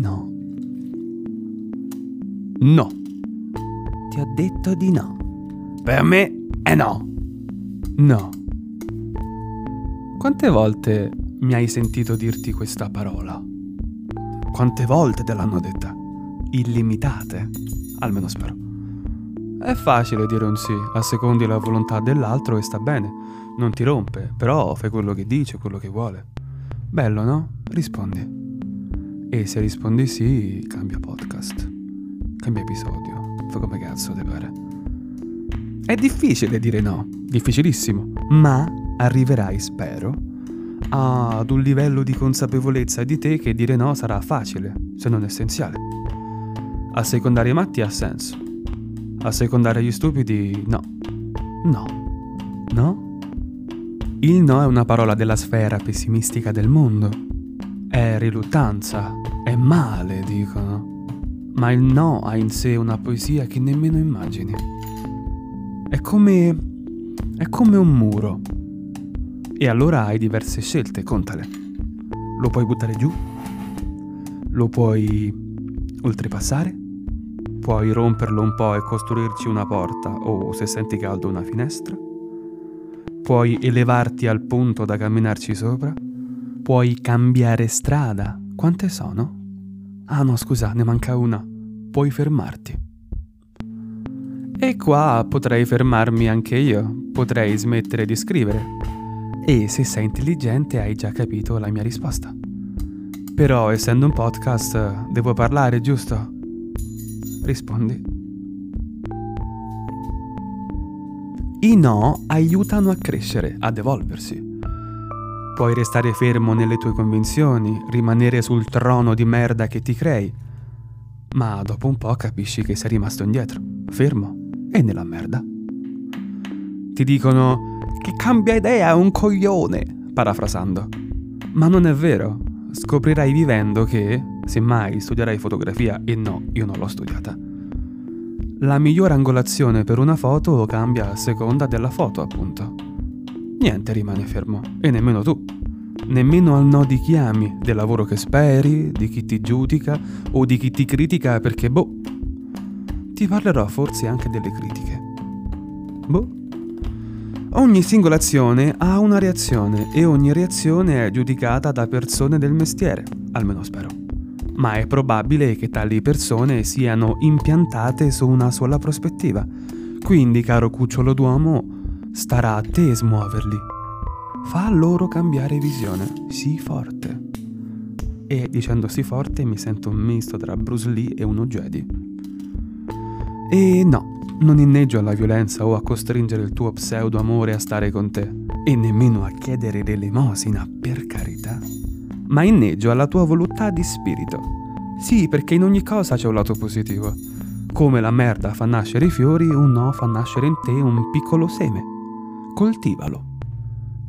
no. No. Ti ho detto di no. Per me è no. No. Quante volte mi hai sentito dirti questa parola? Quante volte te l'hanno detta? Illimitate? Almeno spero. È facile dire un sì, a secondi la volontà dell'altro e sta bene. Non ti rompe, però fai quello che dice, quello che vuole. Bello, no? Rispondi. E se rispondi sì, cambia podcast. Cambia episodio. Fa come cazzo ti pare. È difficile dire no, difficilissimo, ma arriverai, spero, ad un livello di consapevolezza di te che dire no sarà facile, se non essenziale. A secondare i matti ha senso. A secondare gli stupidi no. No. No? Il no è una parola della sfera pessimistica del mondo è riluttanza, è male, dicono. Ma il no ha in sé una poesia che nemmeno immagini. È come... è come un muro. E allora hai diverse scelte, contale. Lo puoi buttare giù? Lo puoi oltrepassare? Puoi romperlo un po' e costruirci una porta o, se senti caldo, una finestra? Puoi elevarti al punto da camminarci sopra? Puoi cambiare strada. Quante sono? Ah no, scusa, ne manca una. Puoi fermarti. E qua potrei fermarmi anche io. Potrei smettere di scrivere. E se sei intelligente hai già capito la mia risposta. Però essendo un podcast devo parlare, giusto? Rispondi. I no aiutano a crescere, ad evolversi. Puoi restare fermo nelle tue convinzioni, rimanere sul trono di merda che ti crei, ma dopo un po' capisci che sei rimasto indietro, fermo e nella merda. Ti dicono che cambia idea è un coglione, parafrasando. Ma non è vero. Scoprirai vivendo che, semmai studierai fotografia e no, io non l'ho studiata. La migliore angolazione per una foto cambia a seconda della foto, appunto niente rimane fermo, e nemmeno tu. Nemmeno al no di chi ami, del lavoro che speri, di chi ti giudica o di chi ti critica perché, boh, ti parlerò forse anche delle critiche. Boh. Ogni singola azione ha una reazione e ogni reazione è giudicata da persone del mestiere, almeno spero. Ma è probabile che tali persone siano impiantate su una sola prospettiva. Quindi, caro cucciolo d'uomo, starà a te smuoverli. Fa loro cambiare visione, sii forte. E dicendo sii forte mi sento un misto tra Bruce Lee e uno Jedi. E no, non inneggio alla violenza o a costringere il tuo pseudo amore a stare con te, e nemmeno a chiedere l'elemosina, per carità, ma inneggio alla tua volontà di spirito. Sì, perché in ogni cosa c'è un lato positivo. Come la merda fa nascere i fiori, un no fa nascere in te un piccolo seme coltivalo.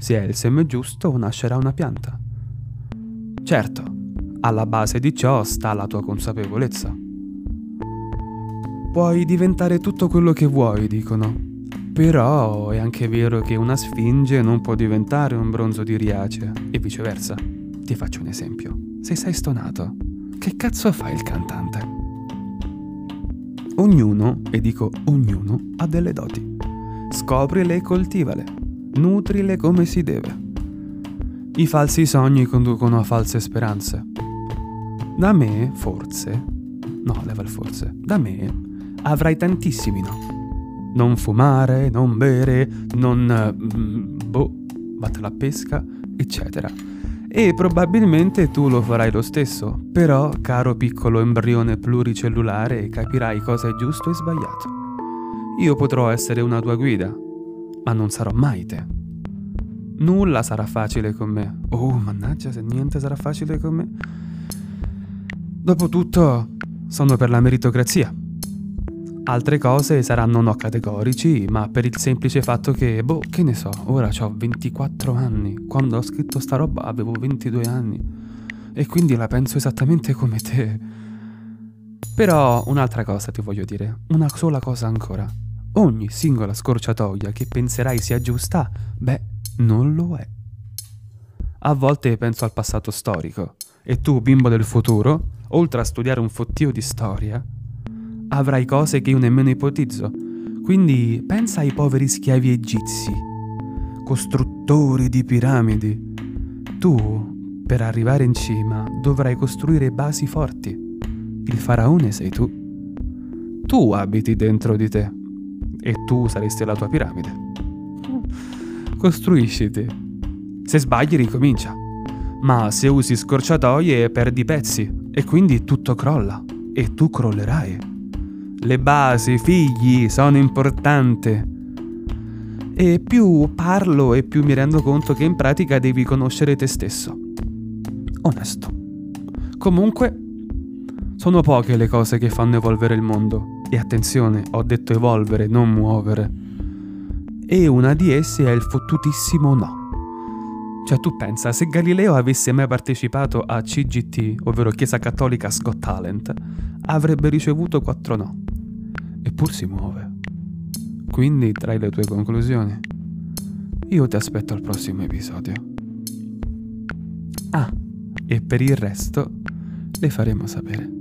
Se è il seme giusto, nascerà una pianta. Certo, alla base di ciò sta la tua consapevolezza. Puoi diventare tutto quello che vuoi, dicono. Però è anche vero che una sfinge non può diventare un bronzo di Riace e viceversa. Ti faccio un esempio. Se sei stonato, che cazzo fa il cantante? Ognuno, e dico ognuno, ha delle doti. Scoprile e coltivale. Nutrile come si deve. I falsi sogni conducono a false speranze. Da me, forse, no, leva il forse, da me avrai tantissimi no. Non fumare, non bere, non... Mm, boh, battere la pesca, eccetera. E probabilmente tu lo farai lo stesso, però, caro piccolo embrione pluricellulare, capirai cosa è giusto e sbagliato. Io potrò essere una tua guida, ma non sarò mai te. Nulla sarà facile con me. Oh, mannaggia, se niente sarà facile con me. Dopotutto, sono per la meritocrazia. Altre cose saranno no categorici, ma per il semplice fatto che, boh, che ne so, ora ho 24 anni. Quando ho scritto sta roba avevo 22 anni. E quindi la penso esattamente come te. Però un'altra cosa ti voglio dire, una sola cosa ancora ogni singola scorciatoia che penserai sia giusta, beh, non lo è. A volte penso al passato storico e tu, bimbo del futuro, oltre a studiare un fottio di storia, avrai cose che io nemmeno ipotizzo. Quindi pensa ai poveri schiavi egizi, costruttori di piramidi. Tu, per arrivare in cima, dovrai costruire basi forti. Il faraone sei tu. Tu abiti dentro di te e tu saresti la tua piramide. Costruisciti. Se sbagli ricomincia. Ma se usi scorciatoie perdi pezzi e quindi tutto crolla e tu crollerai. Le basi, figli, sono importanti. E più parlo e più mi rendo conto che in pratica devi conoscere te stesso. Onesto. Comunque, sono poche le cose che fanno evolvere il mondo. E attenzione, ho detto evolvere, non muovere. E una di esse è il fottutissimo no. Cioè tu pensa, se Galileo avesse mai partecipato a CGT, ovvero Chiesa Cattolica Scott Talent, avrebbe ricevuto quattro no eppur si muove. Quindi trai le tue conclusioni. Io ti aspetto al prossimo episodio. Ah, e per il resto le faremo sapere.